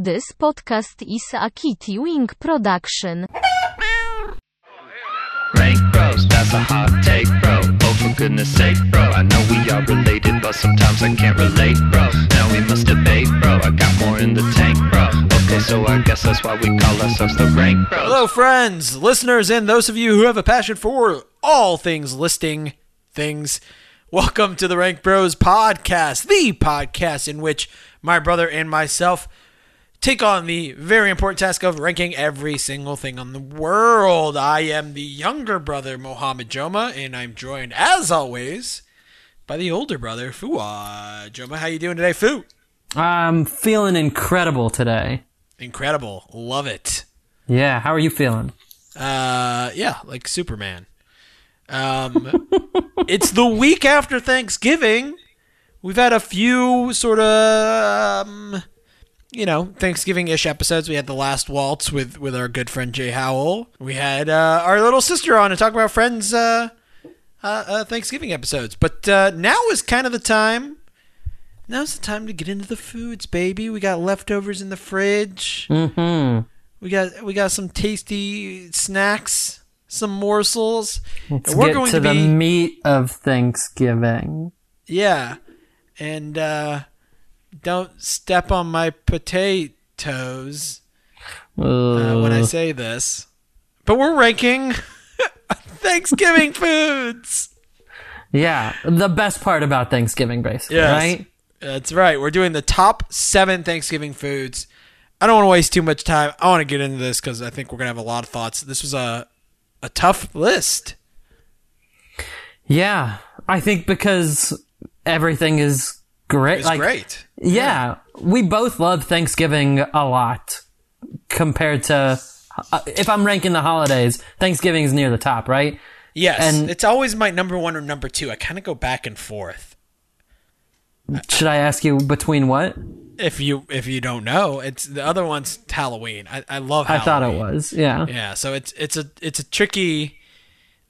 This podcast is a Kitty Wing production. Rank bros, that's a hot take, bro. Oh, for goodness sake, bro. I know we are related, but sometimes I can't relate, bro. Now we must debate, bro. I got more in the tank, bro. Okay, so I guess that's why we call ourselves the Rank Bros. Hello, friends, listeners, and those of you who have a passion for all things listing things. Welcome to the Rank Bros podcast, the podcast in which my brother and myself take on the very important task of ranking every single thing on the world. I am the younger brother, Mohammed Joma, and I'm joined, as always, by the older brother, Fuwa. Joma, how you doing today, Fu? I'm feeling incredible today. Incredible. Love it. Yeah, how are you feeling? Uh, yeah, like Superman. Um, it's the week after Thanksgiving. We've had a few sort of, um, you know, Thanksgiving-ish episodes. We had the last waltz with with our good friend Jay Howell. We had uh, our little sister on to talk about friends' uh, uh, uh, Thanksgiving episodes. But uh, now is kind of the time. Now's the time to get into the foods, baby. We got leftovers in the fridge. Mm-hmm. We got we got some tasty snacks, some morsels. Let's and we're get going to, to the be meat of Thanksgiving. yeah, and uh, don't step on my potatoes uh, when I say this. But we're ranking Thanksgiving foods. yeah, the best part about Thanksgiving, basically, Yes. right? That's right. We're doing the top seven Thanksgiving foods. I don't want to waste too much time. I want to get into this because I think we're gonna have a lot of thoughts. This was a a tough list. Yeah, I think because everything is great. It's like, great. Yeah, we both love Thanksgiving a lot compared to. Uh, if I'm ranking the holidays, Thanksgiving is near the top, right? Yes, And- it's always my number one or number two. I kind of go back and forth. Should I ask you between what? If you if you don't know, it's the other one's Halloween. I, I love. I thought it was. Yeah. Yeah, so it's it's a it's a tricky.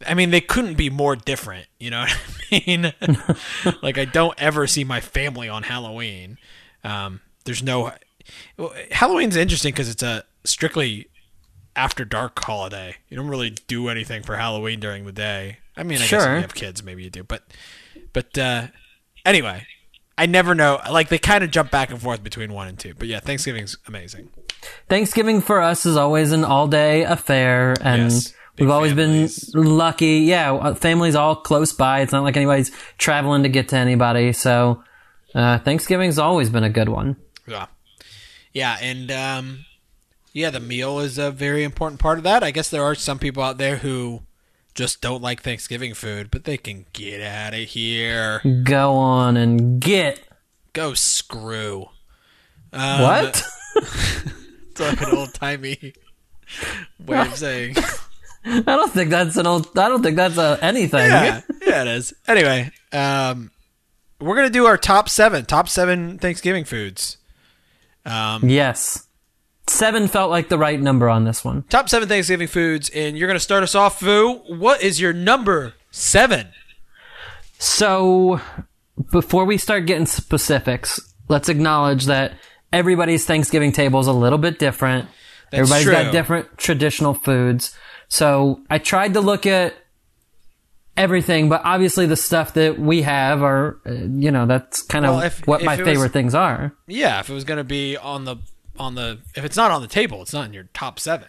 I mean, they couldn't be more different. You know what I mean? like, I don't ever see my family on Halloween. Um, there's no. Halloween's interesting because it's a strictly after dark holiday. You don't really do anything for Halloween during the day. I mean, I guess if you have kids, maybe you do. But, but uh, anyway, I never know. Like they kind of jump back and forth between one and two. But yeah, Thanksgiving's amazing. Thanksgiving for us is always an all day affair, and Yes, we've always families. been lucky. Yeah, uh, families all close by. It's not like anybody's traveling to get to anybody. So uh, Thanksgiving's always been a good one. Yeah. Yeah, and um yeah, the meal is a very important part of that. I guess there are some people out there who just don't like Thanksgiving food, but they can get out of here. Go on and get Go screw. Um, what? It's like an old timey way of saying. I don't think that's an old. I don't think that's a anything. yeah, yeah, it is. Anyway, um, we're gonna do our top seven, top seven Thanksgiving foods. Um, Yes. Seven felt like the right number on this one. top seven Thanksgiving foods, and you're gonna start us off, Fu. What is your number seven? So, before we start getting specifics, let's acknowledge that everybody's Thanksgiving table is a little bit different. That's Everybody's true. got different traditional foods. So, I tried to look at everything, but obviously the stuff that we have are, uh, you know, that's kind of Well, if- what if my it was- favorite things are. Yeah, if it was gonna be on the on the if it's not on the table, it's not in your top seven.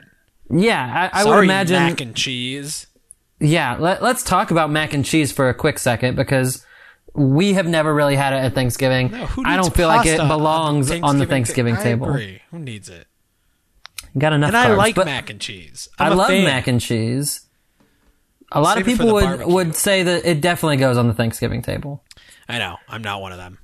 Yeah, I, I Sorry, would imagine. mac and cheese. Yeah, let, let's talk about mac and cheese for a quick second because we have never really had it at Thanksgiving. No, who I don't feel like it belongs on the Thanksgiving ta- table. I agree. Who needs it? Got enough And I like mac and cheese. I I'm a love fan. mac and cheese. A lot Save of people would, barbecue. would say that it definitely goes on the Thanksgiving table. I know. I'm not one of them.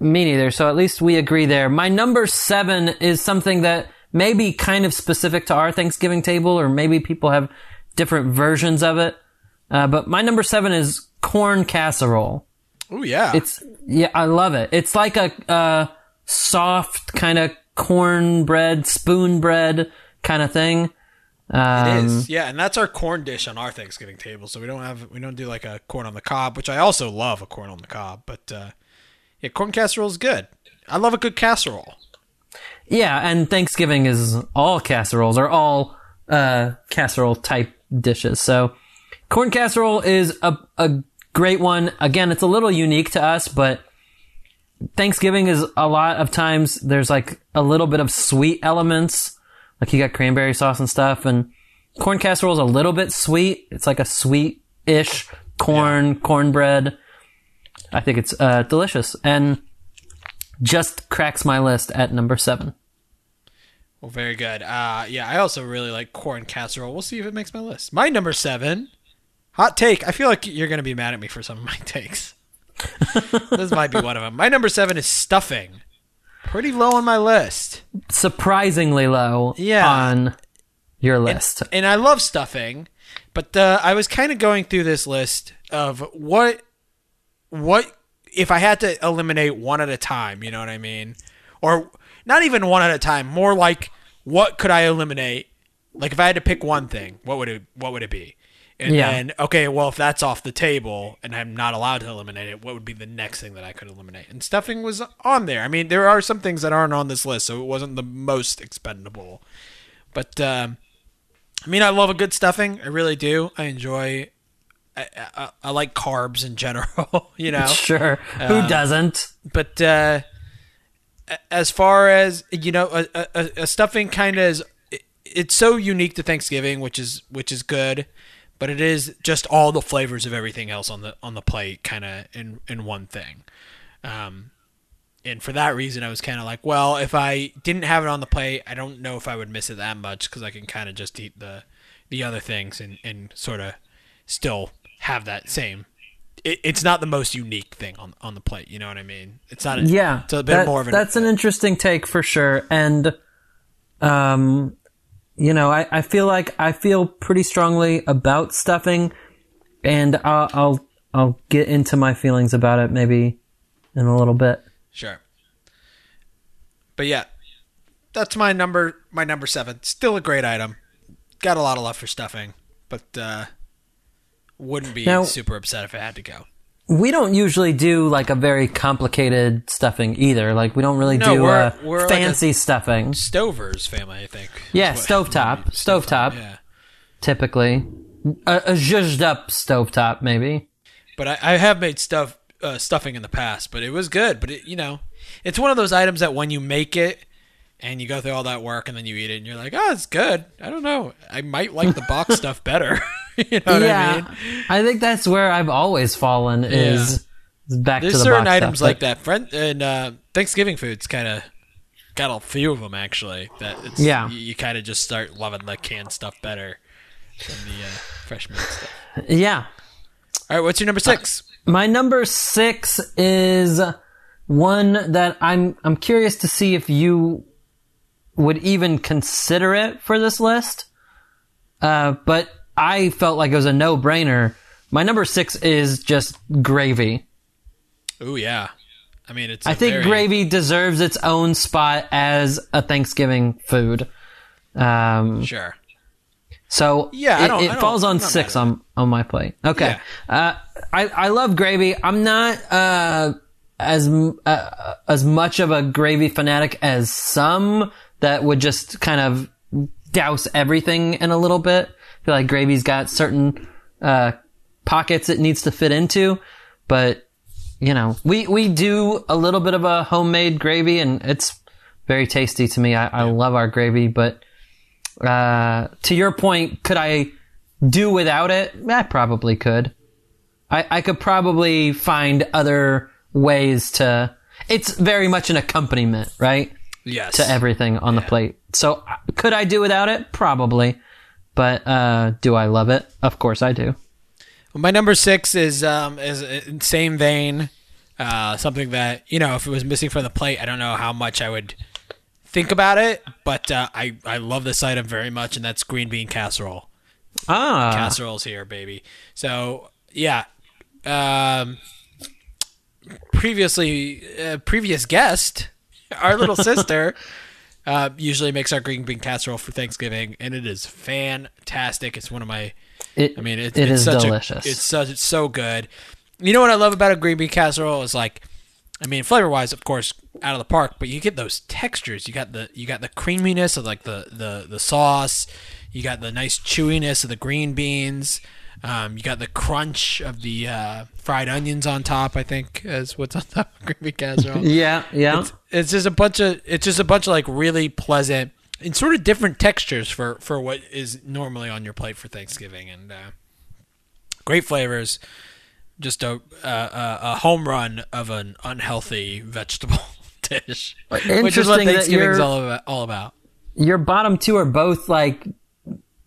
Me neither. So at least we agree there. My number seven is something that may be kind of specific to our Thanksgiving table, or maybe people have different versions of it. Uh, but my number seven is corn casserole. Oh yeah. It's yeah, I love it. It's like a uh, soft kind of cornbread, spoon bread kind of thing. Um, It is. Yeah, and that's our corn dish on our Thanksgiving table. So we don't have we don't do like a corn on the cob, which I also love a corn on the cob. But uh, yeah, corn casserole is good. I love a good casserole. Yeah, and Thanksgiving is all casseroles or all uh, casserole type dishes. So corn casserole is a, a great one. Again, it's a little unique to us, but Thanksgiving is a lot of times there's like a little bit of sweet elements. Like you got cranberry sauce and stuff and corn casserole is a little bit sweet. It's like a sweet-ish corn, cornbread. I think it's uh, delicious and just cracks my list at number seven. Well, very good. Uh, yeah, I also really like corn casserole. We'll see if it makes my list. My number seven, hot take. I feel like you're going to be mad at me for some of my takes. this might be one of them. My number seven is stuffing. Pretty low on my list. Surprisingly low Yeah. on your list. and I love stuffing, but uh, I was kind of going through this list of what, what if I had to eliminate one at a time. You know what I mean? Or not even one at a time. More like what could I eliminate? Like if I had to pick one thing, what would it what would it be? And Yeah. then okay, well if that's off the table and I'm not allowed to eliminate it, what would be the next thing that I could eliminate? And stuffing was on there. I mean, there are some things that aren't on this list, so it wasn't the most expendable. But um, I mean, I love a good stuffing. I really do. I enjoy. I, I, I like carbs in general, you know. Sure. Who doesn't? But uh, as far as you know, a, a, a stuffing kind of is. It's so unique to Thanksgiving, which is which is good, but it is just all the flavors of everything else on the on the plate, kind of in in one thing. Um, and for that reason, I was kind of like, well, if I didn't have it on the plate, I don't know if I would miss it that much because I can kind of just eat the the other things and and sort of still have that same. It, it's not the most unique thing on on the plate. You know what I mean? It's not. A, Yeah. it's a bit that- more of an. That's an interesting take for sure. And, um, you know, I, I feel like I feel pretty strongly about stuffing and I'll, I'll, I'll get into my feelings about it maybe in a little bit. Sure. But yeah, that's my number. My number seven. Still a great item. Got a lot of love for stuffing, but uh, wouldn't be Now- super upset if it had to go. We don't usually do like a very complicated stuffing either. Like we don't really No, do we're- uh, we're like a- fancy stuffing. Stover's family, I think. Yeah, stovetop, stovetop, Yeah, typically. A, a zhuzhed up stovetop, maybe. but I, I have made stuff uh, stuffing in the past, but it was good. But it, you know, it's one of those items that when you make it and you go through all that work and then you eat it and you're like, oh, it's good. I don't know. I might like the box stuff better. you know what I mean? I think that's where I've always fallen is, is back There's to the certain items stuff, like that. Friend and uh, Thanksgiving foods kind of got a few of them actually. That it's, Yeah. you, you kind of just start loving the canned stuff better than the uh, fresh meat stuff. Yeah. All right, what's your number six? My number six is one that I'm I'm curious to see if you would even consider it for this list. Uh, but I felt like it was a no brainer. My number six is just gravy. Oh yeah, I mean it's. I think very- gravy deserves its own spot as a Thanksgiving food. Um, Sure. So Yeah, it, it falls on six on on my plate. Okay, uh, I I love gravy. I'm not uh, as uh, as much of a gravy fanatic as some that would just kind of douse everything in a little bit. I feel like gravy's got certain uh, pockets it needs to fit into, but you know, we we do a little bit of a homemade gravy, and it's very tasty to me. I, I love our gravy, but uh, to your point, could I do without it? I probably could. I, I could probably find other ways to. It's very much an accompaniment, right, Yes. to everything on the plate. So uh, could I do without it? Probably. But uh, do I love it? Of course I do. My number six is um is in same vein, uh, something that you know if it was missing from the plate, I don't know how much I would think about it, but uh, I I love this item very much, and that's green bean casserole. Ah, Casseroles here, baby. So yeah, um, previously uh, previous guest, our little sister. Uh, usually makes our green bean casserole for Thanksgiving, and it is fantastic. It's one of my it, I mean, it, it it's is such delicious. A, it's such it's so good. You know what I love about a green bean casserole is like I mean, flavor wise, of course, out of the park. But you get those textures. You got the you got the creaminess of like the the the sauce. You got the nice chewiness of the green beans. Um, you got the crunch of the uh, fried onions on top. I think is what's on top of bean casserole. Yeah, yeah. It's, it's just a bunch of it's just a bunch of like really pleasant and sort of different textures for for what is normally on your plate for Thanksgiving and uh, great flavors. Just a, a a home run of an unhealthy vegetable dish, which is what Thanksgiving's all about, all about. Your bottom two are both like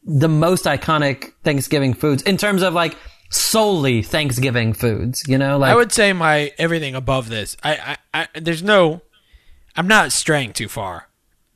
the most iconic Thanksgiving foods in terms of like solely Thanksgiving foods. You know, like I would say my everything above this. I, I, I there's no. I'm not straying too far.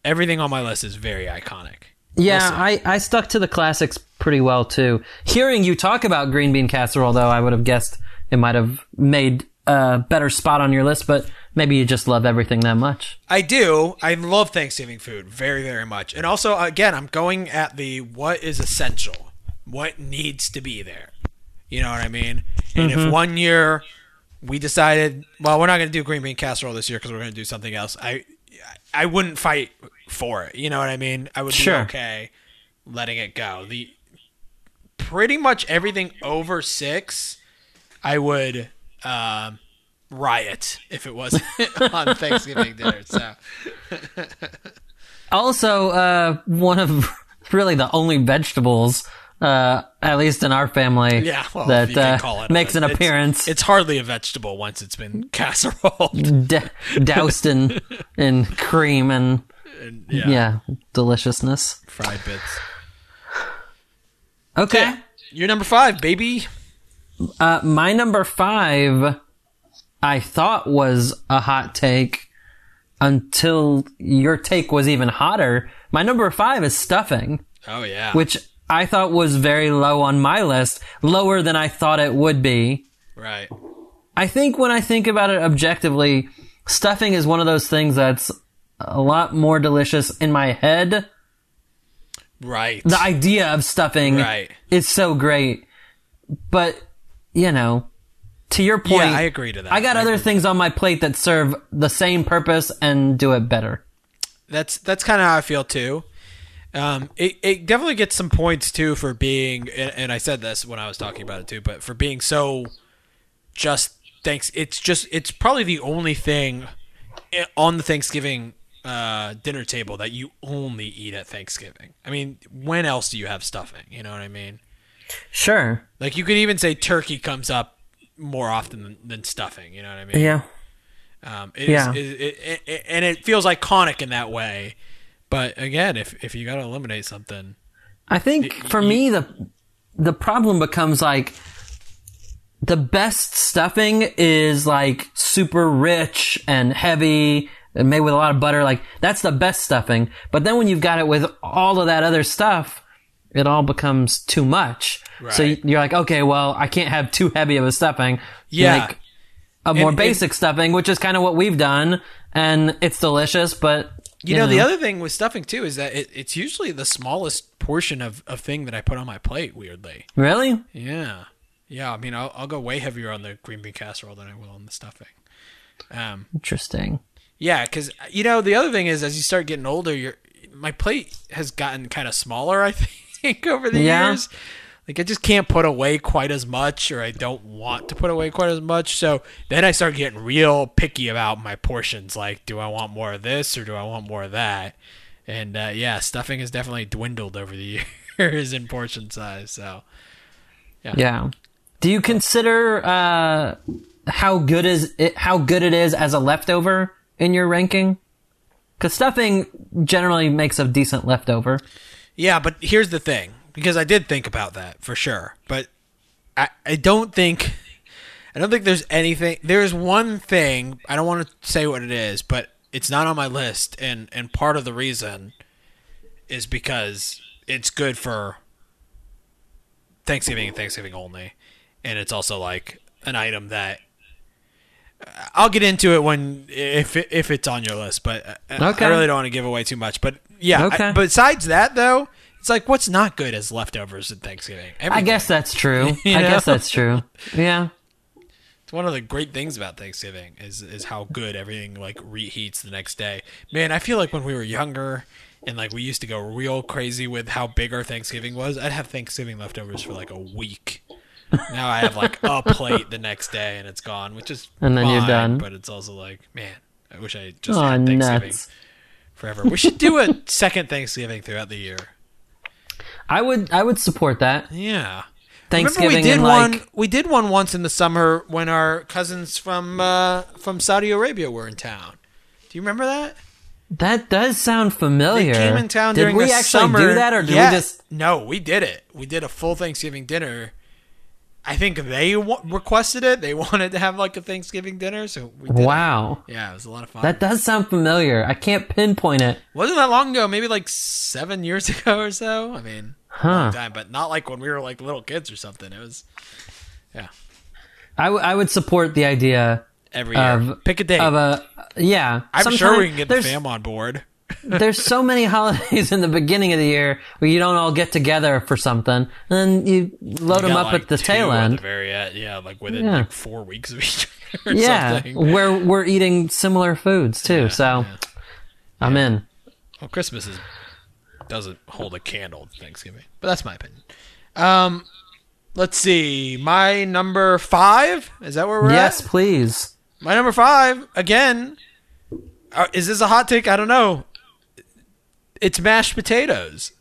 Everything on my list is very iconic. Yeah, I, I stuck to the classics pretty well too. Hearing you talk about green bean casserole, though, I would have guessed it might have made a better spot on your list, but maybe you just love everything that much. I do. I love Thanksgiving food very, very much. And also, again, I'm going at the what is essential, what needs to be there. You know what I mean? And if one year we decided, well, we're not going to do green bean casserole this year because we're going to do something else, I, I wouldn't fight for it. You know what I mean? I would Sure. be okay letting it go. The pretty much everything over six, I would um, riot if it wasn't on Thanksgiving dinner. So. Also, uh, one of really the only vegetables, uh, at least in our family, Yeah, well, that uh, call it. makes an It's- appearance, It's hardly a vegetable once it's been casserole. d- doused in in cream and yeah, yeah. deliciousness. fried bits. Okay. Yeah, you're number five, baby. Uh, my number five, I thought was a hot take until your take was even hotter. My number five is stuffing, Oh yeah, which I thought was very low on my list, lower than I thought it would be. right. I think when I think about it objectively, stuffing is one of those things that's a lot more delicious in my head. Right. The idea of stuffing Right. is so great. But, you know, to your point, yeah, I agree to that. I got I other things on my plate that serve the same purpose and do it better. That's that's kind of how I feel too. Um, it, it definitely gets some points too for being, and, and I said this when I was talking about it too, but for being so just thanks. It's just it's probably the only thing on the Thanksgiving uh, dinner table that you only eat at Thanksgiving. I mean, when else do you have stuffing? You know what I mean? Sure. Like you could even say turkey comes up more often than, than stuffing. You know what I mean? Yeah. Um, it is- Yeah. it- it- it- and it feels iconic in that way. But again, if if you got to eliminate something, I think for me the the problem becomes like the best stuffing is like super rich and heavy and made with a lot of butter. Like that's the best stuffing. But then when you've got it with all of that other stuff, it all becomes too much. So you're like, okay, well, I can't have too heavy of a stuffing. Yeah. make a more and- basic stuffing, which is kind of what we've done, and it's delicious. But you, know, the other thing with stuffing too is that it, it's usually the smallest portion of, of thing that I put on my plate. Weirdly, really, yeah, yeah. I mean, I'll, I'll go way heavier on the green bean casserole than I will on the stuffing. Um, interesting. Yeah, because you know the other thing is as you start getting older, your my plate has gotten kind of smaller. I think over the Yeah. years, like I just can't put away quite as much, or I don't want to put away quite as much. So then I start getting real picky about my portions. Like, do I want more of this or do I want more of that? And uh, yeah, stuffing has definitely dwindled over the years in portion size. So Yeah. Do you consider uh, how good is it, how good it is as a leftover in your ranking? Because stuffing generally makes a decent leftover. Yeah, but here's the thing, because I did think about that for sure, but I, I don't think I don't think there's anything there's one thing, I don't want to say what it is, but it's not on my list and and part of the reason is because it's good for Thanksgiving and Thanksgiving only. And it's also like an item that I'll get into it when if if it's on your list, but uh, Okay. I really don't want to give away too much. But yeah, I- besides that though, it's like what's not good as leftovers at Thanksgiving. I guess that's true. You I guess that's true. Yeah. It's one of the great things about Thanksgiving is is how good everything like reheats the next day. Man, I feel like when we were younger and like we used to go real crazy with how big our Thanksgiving was, I'd have Thanksgiving leftovers for like a week. Now I have like a plate the next day and it's gone, which is And then you're fine, done. But it's also like, man, I wish I just Oh, had Thanksgiving nuts. forever. We should do a second Thanksgiving throughout the year. I would I would support that. Yeah. Thanksgiving Remember we did and one. like We did one once in the summer when our cousins from uh, from Saudi Arabia were in town. Do you remember that? that does sound They familiar. came in town did during we the actually summer. do that or did Yeah. we just No, we did it. We did a full Thanksgiving dinner. I think they w- requested it. They wanted to have like a Thanksgiving dinner, so we did it. Wow. Yeah, it was a lot of fun. That does sound familiar. I can't pinpoint it. wasn't that long ago. Maybe like seven years ago or so. I mean, Huh. long time, but not like when we were like little kids or something. It was, yeah, I, w- I would support the idea every year. Of- Pick a date. of a yeah. I'm sure sometime- we can get the there's, fam on board. There's so many holidays in the beginning of the year where you don't all get together for something, and then you load them up like, at the tail end. the very end. Yeah, like within Yeah. like four weeks of each other or yeah, something. where we're eating similar foods too. Yeah, so yeah. I'm in. Well, Christmas is doesn't hold a candle to Thanksgiving, but that's my opinion. Um, let's see. My number five is that where we're Yes, at? Yes, please. My number five again. Uh, is this a hot take? I don't know. It's mashed potatoes.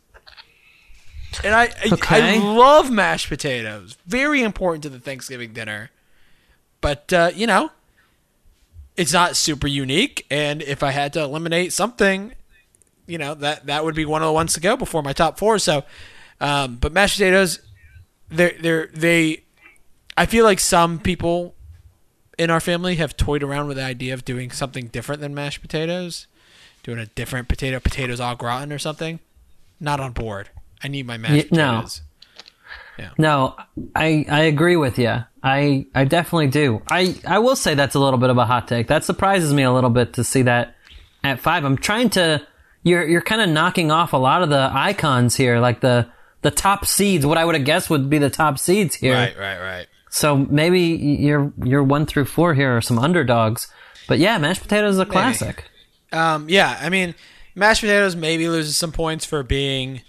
And I, I, Okay. I love mashed potatoes. Very important to the Thanksgiving dinner. But uh, you know, it's not super unique. And if I had to eliminate something, you know that that would be one of the ones to go before my top four. So, um, but mashed potatoes, they're they're they. I feel like some people in our family have toyed around with the idea of doing something different than mashed potatoes, doing a different potato, potatoes au gratin or something. Not on board. I need my mashed Y- no. potatoes. No, I I agree with you. I I definitely do. I I will say that's a little bit of a hot take. That surprises me a little bit to see that at five. I'm trying to. You're you're kind of knocking off a lot of the icons here, like the the top seeds. What I would have guessed would be the top seeds here. Right, right, right. So maybe your your one through four here are some underdogs. But yeah, mashed potatoes is a classic. Um, yeah, I mean, mashed potatoes maybe loses some points for being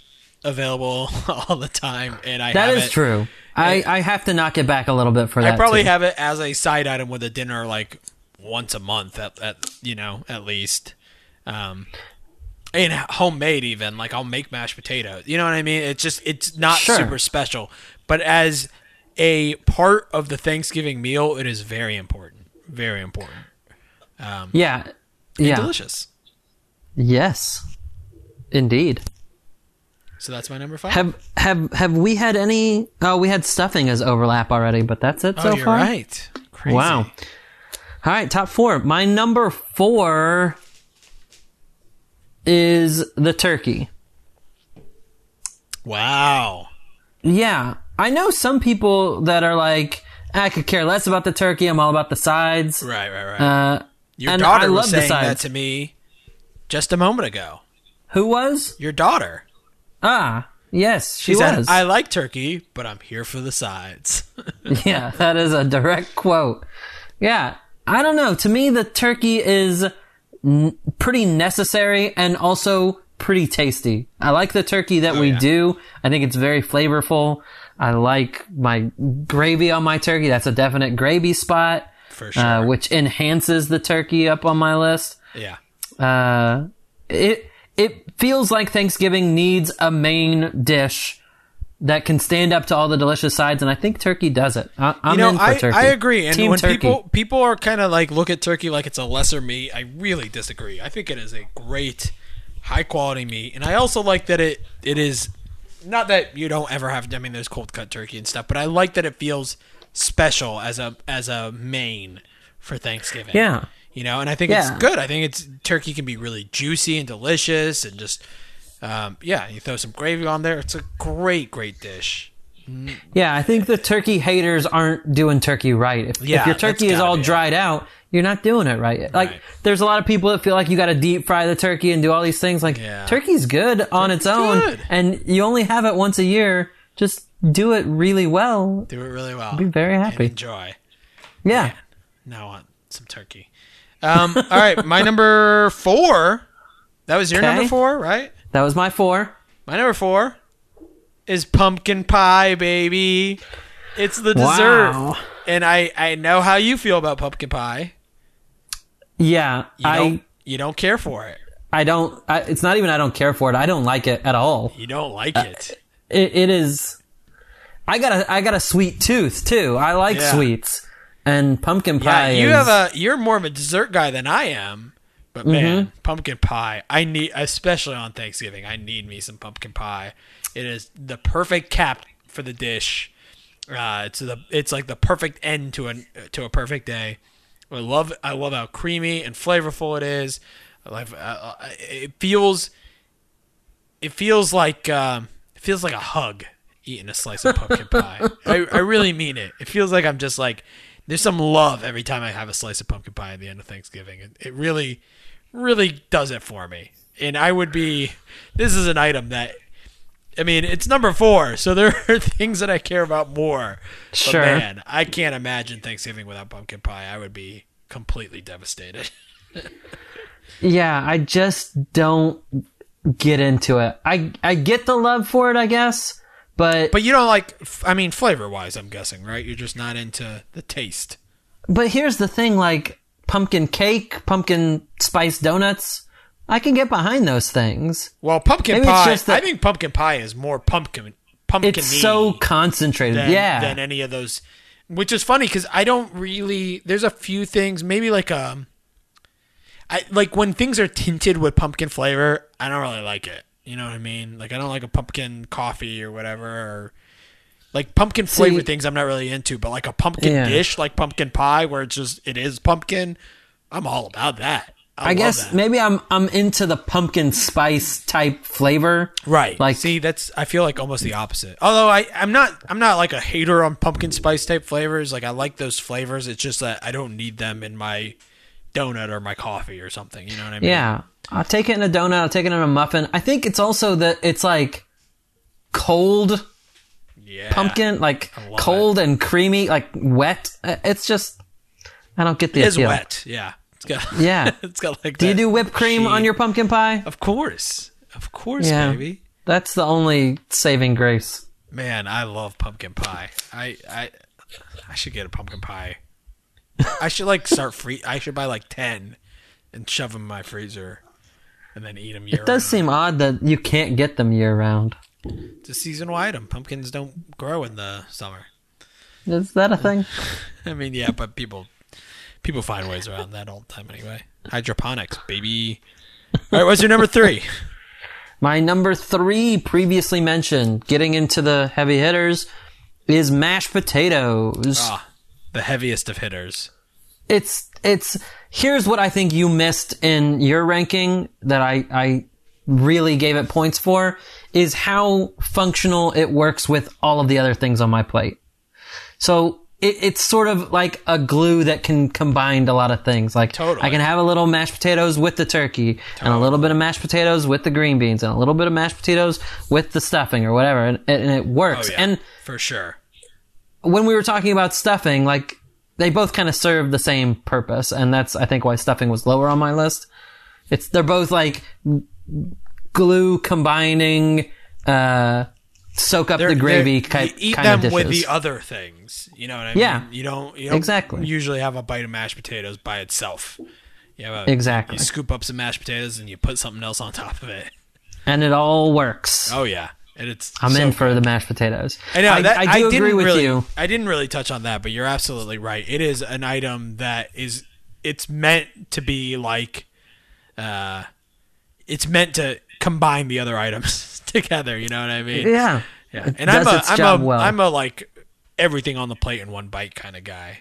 available all the time, and I That is it- true. I, I have to knock it back a little bit for that. I probably too. have it as a side item with a dinner like once a month at, at you know at least. Um, and homemade even like I'll make mashed potatoes. You know what I mean? It's just it's not Sure. super special, but as a part of the Thanksgiving meal, it is very important. Very important. Um, yeah. Yeah. Delicious. Yes. Indeed. So that's my number five. Have have have we had any? Oh, we had stuffing as overlap already, but that's it oh, so you're far. right. Crazy. Wow. All right, top four. My number four is the turkey. Wow. Yeah, I know some people that are like, I could care less about the turkey. I'm all about the sides. Right, right, right. Uh, Your and daughter was saying that to me just a moment ago. who was? Your daughter. Ah, yes, she, She said, was. "I like turkey, but I'm here for the sides." yeah, that is a direct quote. Yeah, I don't know. To me, the turkey is n- pretty necessary and also pretty tasty. I like the turkey that we Oh, yeah. do. I think it's very flavorful. I like my gravy on my turkey. That's a definite gravy spot, For sure. uh, which enhances the turkey up on my list. yeah. Uh, it it feels like Thanksgiving needs a main dish that can stand up to all the delicious sides, and I think turkey does it. I, I'm you know, in for I, turkey. I agree. And Team when turkey. people people are kind of like look at turkey like it's a lesser meat, I really disagree. I think it is a great, high quality meat, and I also like that it it is not that you don't ever have. I mean, there's cold cut turkey and stuff, but I like that it feels special as a as a main for Thanksgiving. Yeah. you know, and I think Yeah. it's good. I think it's turkey can be really juicy and delicious, and just um, yeah, you throw some gravy on there. It's a great, great dish. Yeah, I think the turkey haters aren't doing turkey right. If, Yeah, if your turkey is all it. dried out, you're not doing it right. Like, Right. there's a lot of people that feel like you got to deep fry the turkey and do all these things. Like, Yeah. turkey's good on its own, good. and you only have it once a year. Just do it really well. Do it really well. Be very and happy. enjoy. Yeah. Now I want some turkey. Um, all right, my number four. That was your Okay. number four, right? That was my four. My number four is pumpkin pie, baby. It's the dessert, Wow. and I I know how you feel about pumpkin pie. Yeah. You I don't you don't care for it. I don't I, it's not even I don't care for it. I don't like it at all. You don't like it. It, it is I got a I got a sweet tooth too. I like Yeah. sweets. And pumpkin pie. Yeah, you is, have a you're more of a dessert guy than I am. But man, Mm-hmm. pumpkin pie. I need especially on Thanksgiving, I need me some pumpkin pie. It is the perfect cap for the dish. Uh, it's the it's like the perfect end to a to a perfect day. I love I love how creamy and flavorful it is. I love uh, uh, it feels it feels like um, feels like a hug eating a slice of pumpkin pie. I, I really mean it. It feels like I'm just like there's some love every time I have a slice of pumpkin pie at the end of Thanksgiving. It, it really, really does it for me. And I would be. This is an item that. I mean, it's number four, so there are things that I care about more. But Sure. man, I can't imagine Thanksgiving without pumpkin pie. I would be completely devastated. Yeah, I just don't get into it. I I get the love for it, I guess, but But you don't like. I mean, flavor wise, I'm guessing, right? You're just not into the taste. but here's the thing: like pumpkin cake, pumpkin spice donuts, I can get behind those things. Well, pumpkin Maybe pie. I think pumpkin pie is more pumpkin. Pumpkin. It's so concentrated. than, yeah, than any of those which is funny because i don't really there's a few things maybe like um i like when things are tinted with pumpkin flavor i don't really like it you know what i mean like i don't like a pumpkin coffee or whatever or like pumpkin flavored See- things i'm not really into but like a pumpkin Yeah. dish like pumpkin pie where it's just it is pumpkin i'm all about that i, I guess that. maybe I'm I'm into the pumpkin spice type flavor. Right. Like- see, that's I feel like almost the opposite. Although I I'm not I'm not like a hater on pumpkin spice type flavors. Like I like those flavors. It's just that I don't need them in my donut or my coffee or something. You know what I mean? Yeah, I'll take it in a donut. I'll take it in a muffin. I think it's also that it's like cold Yeah. pumpkin, like cold and creamy, like wet. It's just I don't get the It is wet. Yeah. It's got Yeah. it's got like. Do you do whipped cream on your pumpkin pie? Of course. Of course, Yeah. baby. That's the only saving grace. Man, I love pumpkin pie. I I I should get a pumpkin pie. I should like start free. I should buy like ten and shove them in my freezer, and then eat them year It does seem odd that you can't get them year round. It's a seasonal item. Pumpkins don't grow in the summer. Is that a thing? I mean, yeah, but people people find ways around that all the time anyway. Hydroponics, baby. All right, what's your number three? My number three, previously mentioned, getting into the heavy hitters, is mashed potatoes. Ah, the heaviest of hitters. it's it's here's what I think you missed in your ranking that I I really gave it points for is how functional it works with all of the other things on my plate. So it, it's sort of like a glue that can combine a lot of things. Like Totally. I can have a little mashed potatoes with the turkey, and a little bit of mashed potatoes with the green beans, and a little bit of mashed potatoes with the stuffing or whatever, and, and it Oh works. yeah, And for sure. When we were talking about stuffing, like they both kind of serve the same purpose, and that's I think why stuffing was lower on my list. It's they're both like glue combining, uh, soak up the They're- gravy they're- kind, you eat kind them of dishes. with the other things. You know what I mean? Yeah. You don't. You don't Exactly. Usually have a bite of mashed potatoes by itself. A, Exactly. You scoop up some mashed potatoes and you put something else on top of it. and it all works. Oh yeah, and it's. I'm so in for the mashed potatoes. I know that, I do didn't agree with really, you. I didn't really touch on that, but you're absolutely right. It is an item that is it's meant to be like uh it's meant to combine the other items together, you know what I mean? Yeah, Yeah. And I'm a I'm a well. am a like everything on the plate in one bite kind of guy.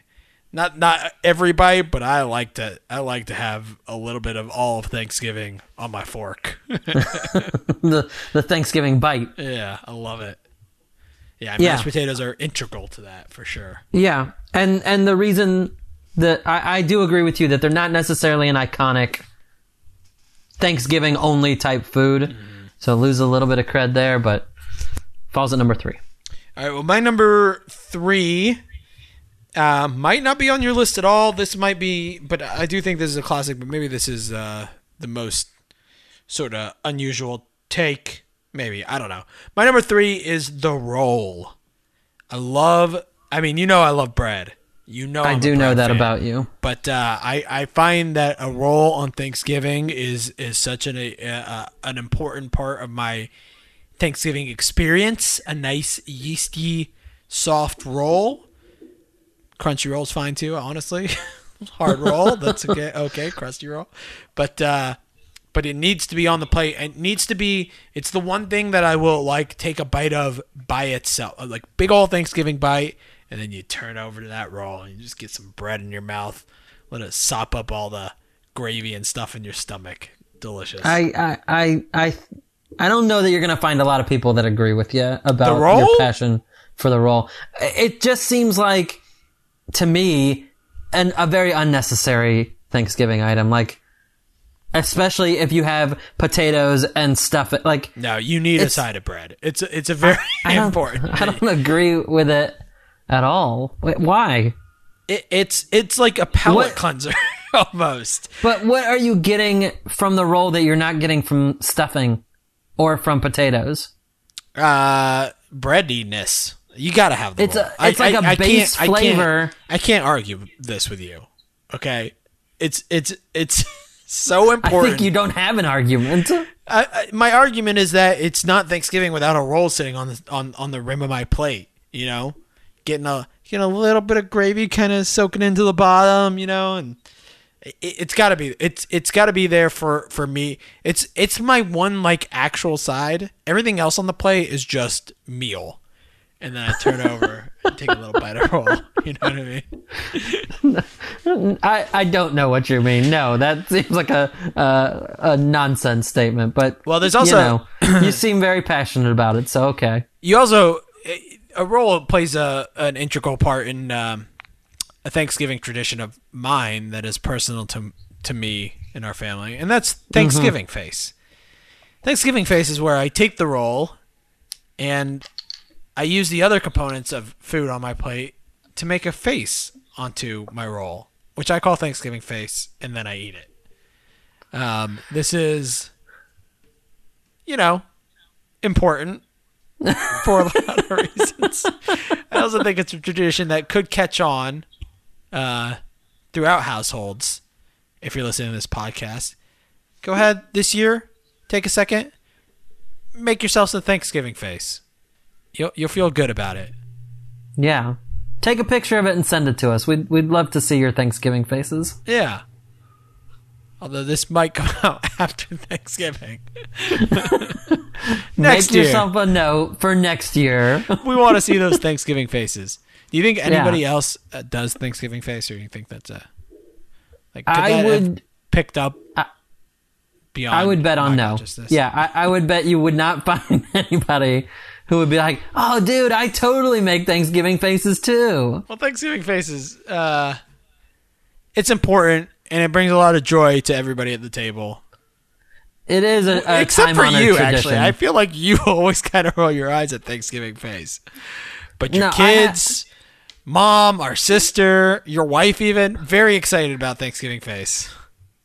Not not every bite, but I like to I like to have a little bit of all of Thanksgiving on my fork. the the Thanksgiving bite. yeah, I love it. Yeah, Yeah. mashed potatoes are integral to that for sure. Yeah, and and the reason that I, I do agree with you that they're not necessarily an iconic Thanksgiving only type food, mm-hmm. so lose a little bit of cred there, but falls at number three. All right. Well, my number three Uh, might not be on your list at all. This might be, but I do think this is a classic. But maybe this is uh, the most sort of unusual take. Maybe I don't know. My number three is the roll. I love. I mean, you know, I love bread. You know, I I'm a do know that fan. about you. But uh, I I find that a roll on Thanksgiving is is such an a, uh, an important part of my Thanksgiving experience. A nice yeasty, soft roll. Crunchy roll's fine too. Honestly, hard roll that's okay. Okay, crusty roll, but uh, but it needs to be on the plate. It needs to be. It's the one thing that I will like take a bite of by itself, like big old Thanksgiving bite, and then you turn over to that roll and you just get some bread in your mouth. Let it sop up all the gravy and stuff in your stomach. Delicious. I, I, I, I, I don't know that you're going to find a lot of people that agree with you about roll? your passion for the roll. It just seems like, to me, an, a very unnecessary Thanksgiving item. Like, especially if you have potatoes and stuff. Like, no, you need a side of bread. It's a, it's a very I don't, important. I don't agree with it at all. Why? It, it's it's like a palate What- cleanser almost. But what are you getting from the roll that you're not getting from stuffing or from potatoes? uh breadiness. You gotta have the It's roll. a- it's like a can't- base I can't- flavor. I can't argue this with you. Okay, it's it's it's so important. I think you don't have an argument. I, I, my argument is that it's not Thanksgiving without a roll sitting on the on, on the rim of my plate. You know, getting a getting a little bit of gravy kind of soaking into the bottom. You know, and it, it's got to be it's it's got to be there for for me. It's it's my one like actual side. Everything else on the plate is just meal. And then I turn over and take a little bite of roll. You know what I mean? I, I don't know what you mean. No, that seems like a a, a nonsense statement. But Well, there's also- you, know, you seem very passionate about it, so okay. You also a roll plays a an integral part in um, a Thanksgiving tradition of mine that is personal to to me and our family, and that's Thanksgiving face. Thanksgiving face is where I take the roll and I use the other components of food on my plate to make a face onto my roll, which I call Thanksgiving face, and then I eat it. Um, this is, you know, important for a lot of reasons. I also think it's a tradition that could catch on uh, throughout households. If you're listening to this podcast, go ahead this year, take a second, make yourself a Thanksgiving face. You'll you'll feel good about it. Yeah, take a picture of it and send it to us. We'd we'd love to see your Thanksgiving faces. Yeah. Although this might come out after Thanksgiving. Next Make year, yourself a note for next year. we want to see those Thanksgiving faces. Do you think anybody else uh, does Thanksgiving face, or do you think that's a like? could I would- picked up I- beyond. I would bet on no. Yeah, I, I would bet you would not find anybody who would be like, "Oh, dude, I totally make Thanksgiving faces too." Well, Thanksgiving faces. Uh, it's important, and it brings a lot of joy to everybody at the table. It is a, a Except for you, tradition. actually. I feel like you always kind of roll your eyes at Thanksgiving face. But your No, I ha- kids, mom, our sister, your wife, even very excited about Thanksgiving face.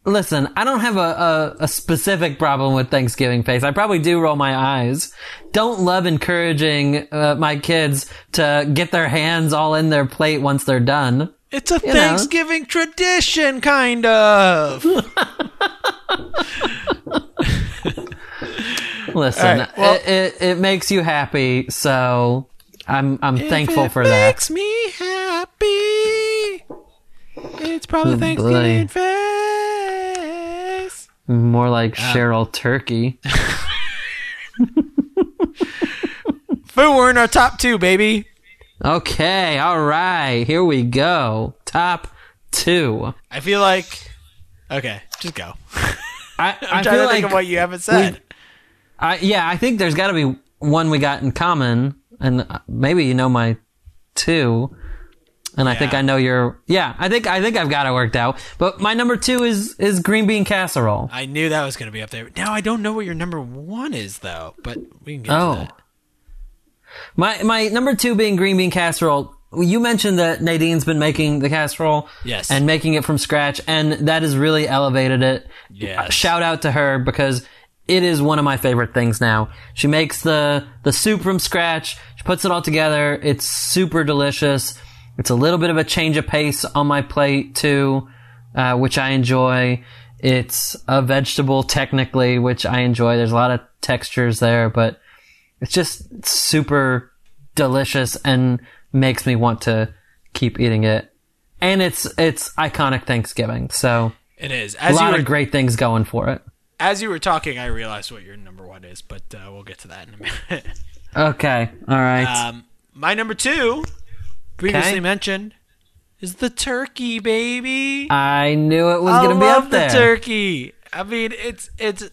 Listen, I don't have a, a, a specific problem with Thanksgiving face. I probably do roll my eyes. Don't love encouraging uh, my kids to get their hands all in their plate once they're done. It's a know. Thanksgiving tradition, kind of. Listen, right, well- it, it it makes you happy, so I'm I'm thankful for that. Makes me happy. It's probably Oh, Thanksgiving face. More like Cheryl Turkey. Boom, we're in our top two, baby. Okay, all right, here we go. Top two. I feel like. Okay, just go. I, I'm I trying feel to like think of what you haven't said. I, yeah, I think there's got to be one we got in common, and uh, maybe you know my two, and I think I know your. Yeah, I think I think I've got it worked out. But my number two is is green bean casserole. I knew that was going to be up there. Now I don't know what your number one is, though. But we can get Oh. to that. My my number two being green bean casserole you mentioned that Nadine's been making the casserole, Yes. and making it from scratch, and that has really elevated it. Yes. Uh, shout out to her because it is one of my favorite things now. She makes the the soup from scratch. She puts it all together. It's super delicious. It's a little bit of a change of pace on my plate too, uh, which I enjoy. It's a vegetable technically, which I enjoy. There's a lot of textures there, but it's just super delicious and makes me want to keep eating it. And it's it's iconic Thanksgiving, so It is. a As you lot were of great things going for it. as you were talking, I realized what your number one is, but uh, we'll get to that in a minute. Okay, all right. um, my number two, previously Okay. mentioned, is the turkey, baby. I knew it was going to be up there. I love the turkey. I mean, it's it's.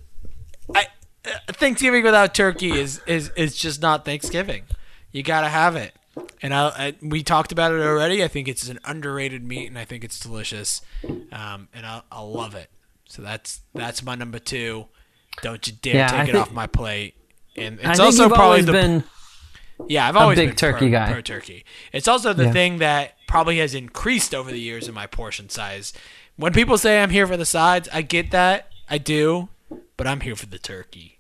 I, uh, Thanksgiving without turkey is is is just not Thanksgiving. You gotta have it, and I, I we talked about it already. I think it's an underrated meat, and I think it's delicious, um, and I I love it. So that's that's my number two. Don't you dare Yeah, take I it think- off my plate. And it's also probably the been yeah, I've always big been turkey pro, guy. pro turkey. It's also the Yeah. thing that probably has increased over the years in my portion size. When people say I'm here for the sides, I get that. I do, but I'm here for the turkey.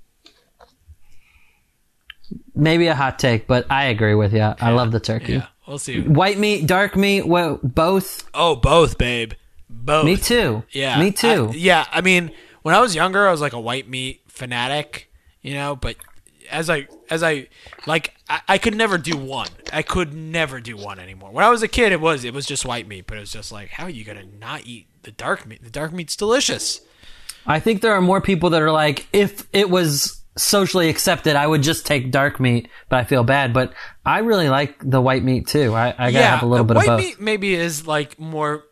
maybe a hot take, but I agree with you. I love the turkey. Yeah, we'll see. White meat, dark meat, well, both. Oh, both, babe. Both. Me too. Yeah. me too. I- yeah, I mean, when I was younger, I was like a white meat fanatic, you know, but as I as I like I, I could never do one. I could never do one anymore. When I was a kid it was it was just white meat, but it was just like how are you going to not eat the dark meat? The dark meat's delicious. I think there are more people that are like, if it was socially accepted, I would just take dark meat, but I feel bad. But I really like the white meat too. I, I gotta have a little bit white of both. meat maybe is like more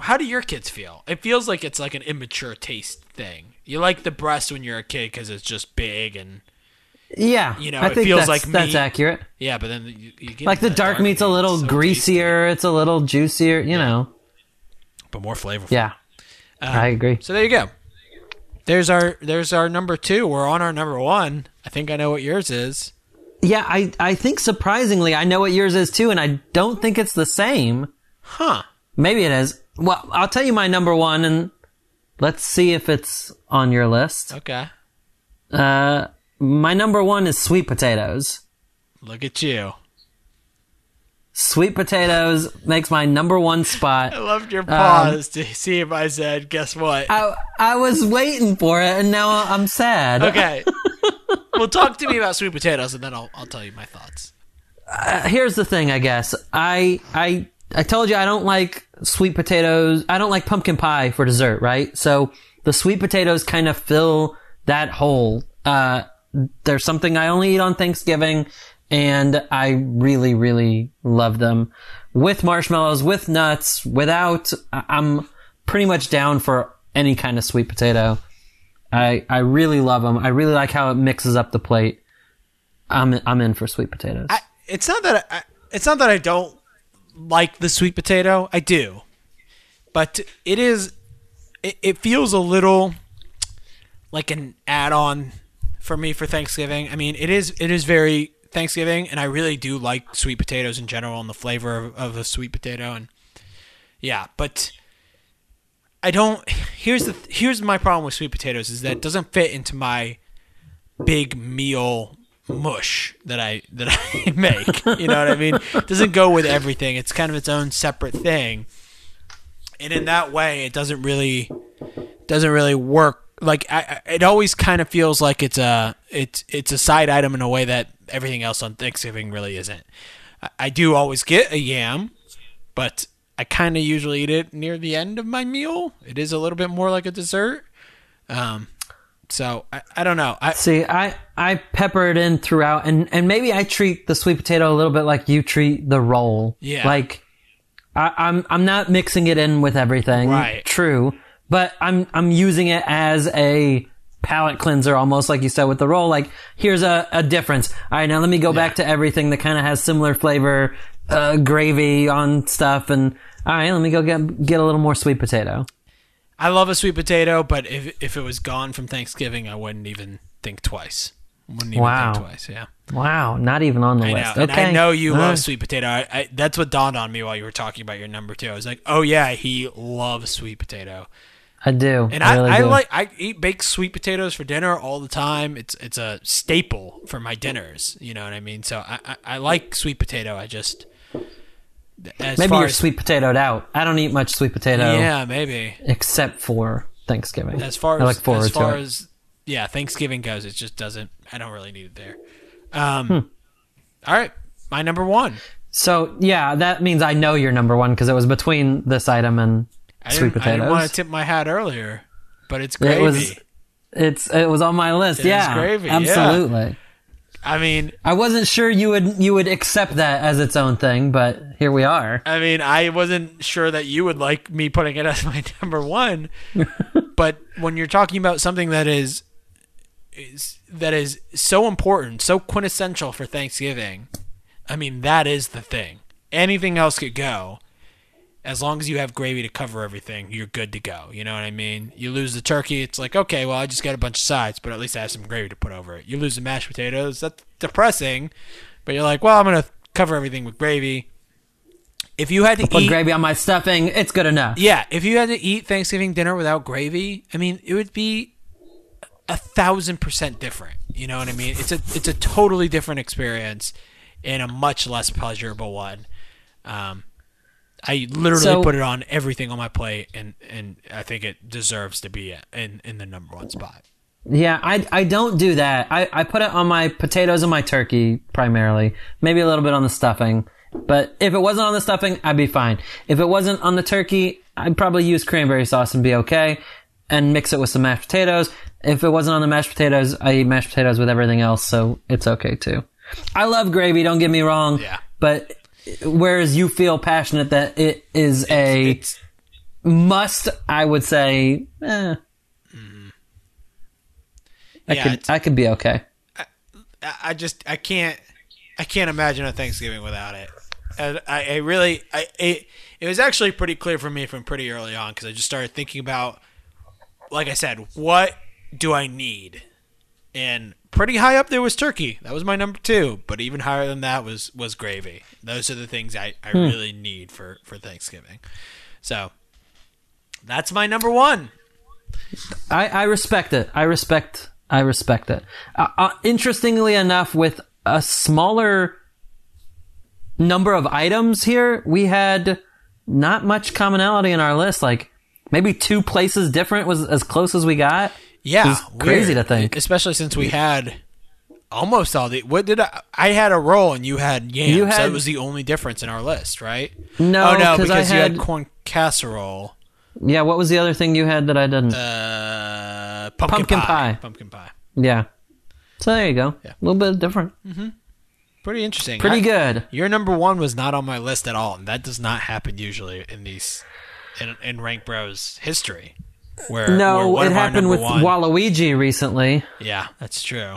how do your kids feel? It feels like it's like an immature taste thing. You like the breast when you're a kid because it's just big and yeah, you know, I it think feels that's, like that's accurate. yeah, but then you, you get Like the into dark, meat's a little so greasier. It's a little juicier. You know. but more flavorful. Yeah, I agree. So there you go. There's our there's our number two. We're on our number one. I think I know what yours is. Yeah, I I think surprisingly, I know what yours is too, and I don't think it's the same. Huh. Maybe it is. Well, I'll tell you my number one, and let's see if it's on your list. Okay. Uh, my number one is sweet potatoes. Look at you. Sweet potatoes makes my number one spot. I loved Um, your pause to see if I said, guess what? I I was waiting for it, and now I'm sad. Okay. well, talk to me about sweet potatoes, and then I'll I'll tell you my thoughts. here's the thing, I guess. I I I told you I don't like sweet potatoes. I don't like pumpkin pie for dessert, right? So the sweet potatoes kind of fill that hole. Uh, there's something I only eat on Thanksgiving, and I really, really love them with marshmallows, with nuts, without. I'm pretty much down for any kind of sweet potato. I I really love them. I really like how it mixes up the plate. I'm I'm in for sweet potatoes. I, it's not that I, it's not that I don't like the sweet potato. I do, but it is. It, it feels a little like an add-on for me for Thanksgiving. I mean, it is it is very Thanksgiving, and I really do like sweet potatoes in general and the flavor of, of a sweet potato, and yeah, but. I don't. Here's the. Here's my problem with sweet potatoes is that it doesn't fit into my big meal mush that I that I make. You know what I mean? It doesn't go with everything. It's kind of its own separate thing. And in that way, it doesn't really doesn't really work. Like I, it always kind of feels like it's a it's it's a side item in a way that everything else on Thanksgiving really isn't. I, I do always get a yam, but I kind of usually eat it near the end of my meal. It is a little bit more like a dessert. Um, so I, I don't know. I, See, I I pepper it in throughout, and and maybe I treat the sweet potato a little bit like you treat the roll. Yeah. Like I, I'm I'm not mixing it in with everything. Right. True, but I'm I'm using it as a palate cleanser, almost like you said with the roll. Like here's a a difference. All right, now let me go back to everything that kind of has similar flavor, uh, gravy on stuff, and all right, let me go get get a little more sweet potato. I love a sweet potato, but if if it was gone from Thanksgiving, I wouldn't even think twice. Wouldn't even Wow. think twice. Yeah, Wow, not even on the I know. list. And okay, I know you All love right. sweet potato. I, I, that's what dawned on me while you were talking about your number two. I was like, oh yeah, he loves sweet potato. I do. And I, I, really I do. like I eat baked sweet potatoes for dinner all the time. It's it's a staple for my dinners. You know what I mean? So I I, I like sweet potato. I just as Maybe you're as, sweet potatoed out. I don't eat much sweet potato Yeah, maybe. except for Thanksgiving. As far I as look forward as far to it. as yeah, Thanksgiving goes, it just doesn't. I don't really need it there. Um, Hmm. all right, my number one. So yeah, that means I know you're number one because it was between this item and I sweet didn't, I didn't want to tip my hat earlier, but it's It gravy. was- It's it was on my list. It yeah, gravy, yeah. absolutely. I mean, I wasn't sure you would you would accept that as its own thing, but here we are. I mean, I wasn't sure that you would like me putting it as my number one, but when you're talking about something that is, is that is so important, so quintessential for Thanksgiving, I mean, that is the thing. Anything else could go. As long as you have gravy to cover everything, you're good to go. You know what I mean? You lose the turkey, it's like, okay, well, I just got a bunch of sides, but at least I have some gravy to put over it. You lose the mashed potatoes, that's depressing, but you're like, well, I'm going to cover everything with gravy. If you had to Put eat gravy on my stuffing. It's good enough. yeah, if you had to eat Thanksgiving dinner without gravy, I mean, it would be a thousand percent different. You know what I mean? It's a it's a totally different experience and a much less pleasurable one. Um, I literally So- put it on everything on my plate, and and I think it deserves to be in in the number one spot. Yeah, I I don't do that. I, I put it on my potatoes and my turkey primarily. Maybe a little bit on the stuffing. But if it wasn't on the stuffing, I'd be fine. If it wasn't on the turkey, I'd probably use cranberry sauce and be okay. And mix it with some mashed potatoes. If it wasn't on the mashed potatoes, I eat mashed potatoes with everything else, so it's okay too. I love gravy, don't get me wrong. Yeah. But whereas you feel passionate that it is a It's must, I would say, eh, I Yeah, could I could be okay. I- I just I can't I can't imagine a Thanksgiving without it. And I, I really I it, it was actually pretty clear for me from pretty early on because I just started thinking about like I said, what do I need? And pretty high up there was turkey. That was my number two. But even higher than that was was gravy. Those are the things I, I really need for, for Thanksgiving. So that's my number one. I, I respect it. I respect. I respect it. Uh, uh, interestingly enough, with a smaller number of items here, we had not much commonality in our list. Like maybe two places different was as close as we got. Yeah, crazy to think. especially since we had almost all the. What did I? I had a roll and you had yams. You that had- was the only difference in our list, right? No, oh no, because you had had- corn casserole, Yeah. What was the other thing you had that I didn't? uh, pumpkin, Pumpkin pie. pie. pumpkin pie. yeah. So there you go. Yeah. A little bit different. Mhm. Pretty interesting. Pretty I- good. Your number one was not on my list at all, and that does not happen usually in these in, in Rank Bros history. Where where No, one it happened with one, Waluigi recently. Yeah, that's true.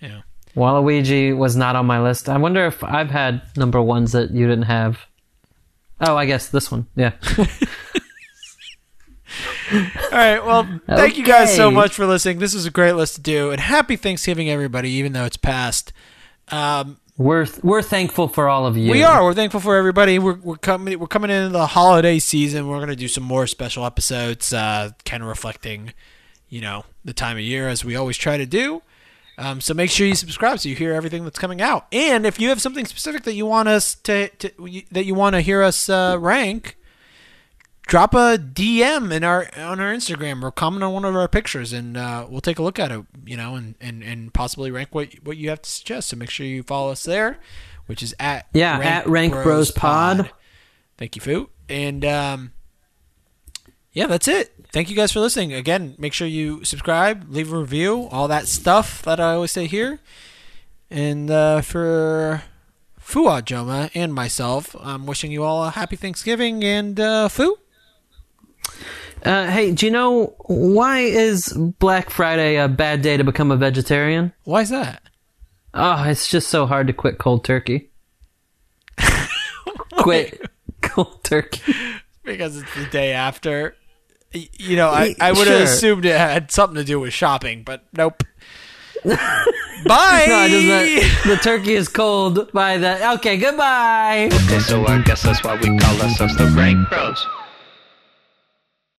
Yeah. Waluigi was not on my list. I wonder if I've had number ones that you didn't have. Oh, I guess this one. Yeah. All right. Well, thank you guys so much for listening. This was a great list to do, and happy Thanksgiving, everybody. Even though it's past, um, we're we're thankful for all of you. we are. We're thankful for everybody. We're we're coming. We're coming into the holiday season. We're gonna do some more special episodes, uh, kind of reflecting, you know, the time of year as we always try to do. Um, so make sure you subscribe so you hear everything that's coming out. And if you have something specific that you want us to, to that you want to hear us uh, rank, drop a DM in our on our Instagram or comment on one of our pictures, and uh, we'll take a look at it. You know, and, and, and possibly rank what what you have to suggest. So make sure you follow us there, which is at Yeah, at Rank Bros Pod. Thank you, Fu. And um, yeah, that's it. Thank you guys for listening. Again, make sure you subscribe, leave a review, all that stuff that I always say here. And uh, for Fuad Joma and myself, I'm wishing you all a happy Thanksgiving. And uh, Fu, Uh, hey, do you know why is Black Friday a bad day to become a vegetarian? why is that? Oh, it's just so hard to quit cold turkey. quit cold turkey. Because it's the day after. You know, I, I would have Sure. assumed it had something to do with shopping, but nope. Bye. No, I just meant the turkey is cold by that. Okay, goodbye. Okay, so I guess that's why we call ourselves the Rank Bros.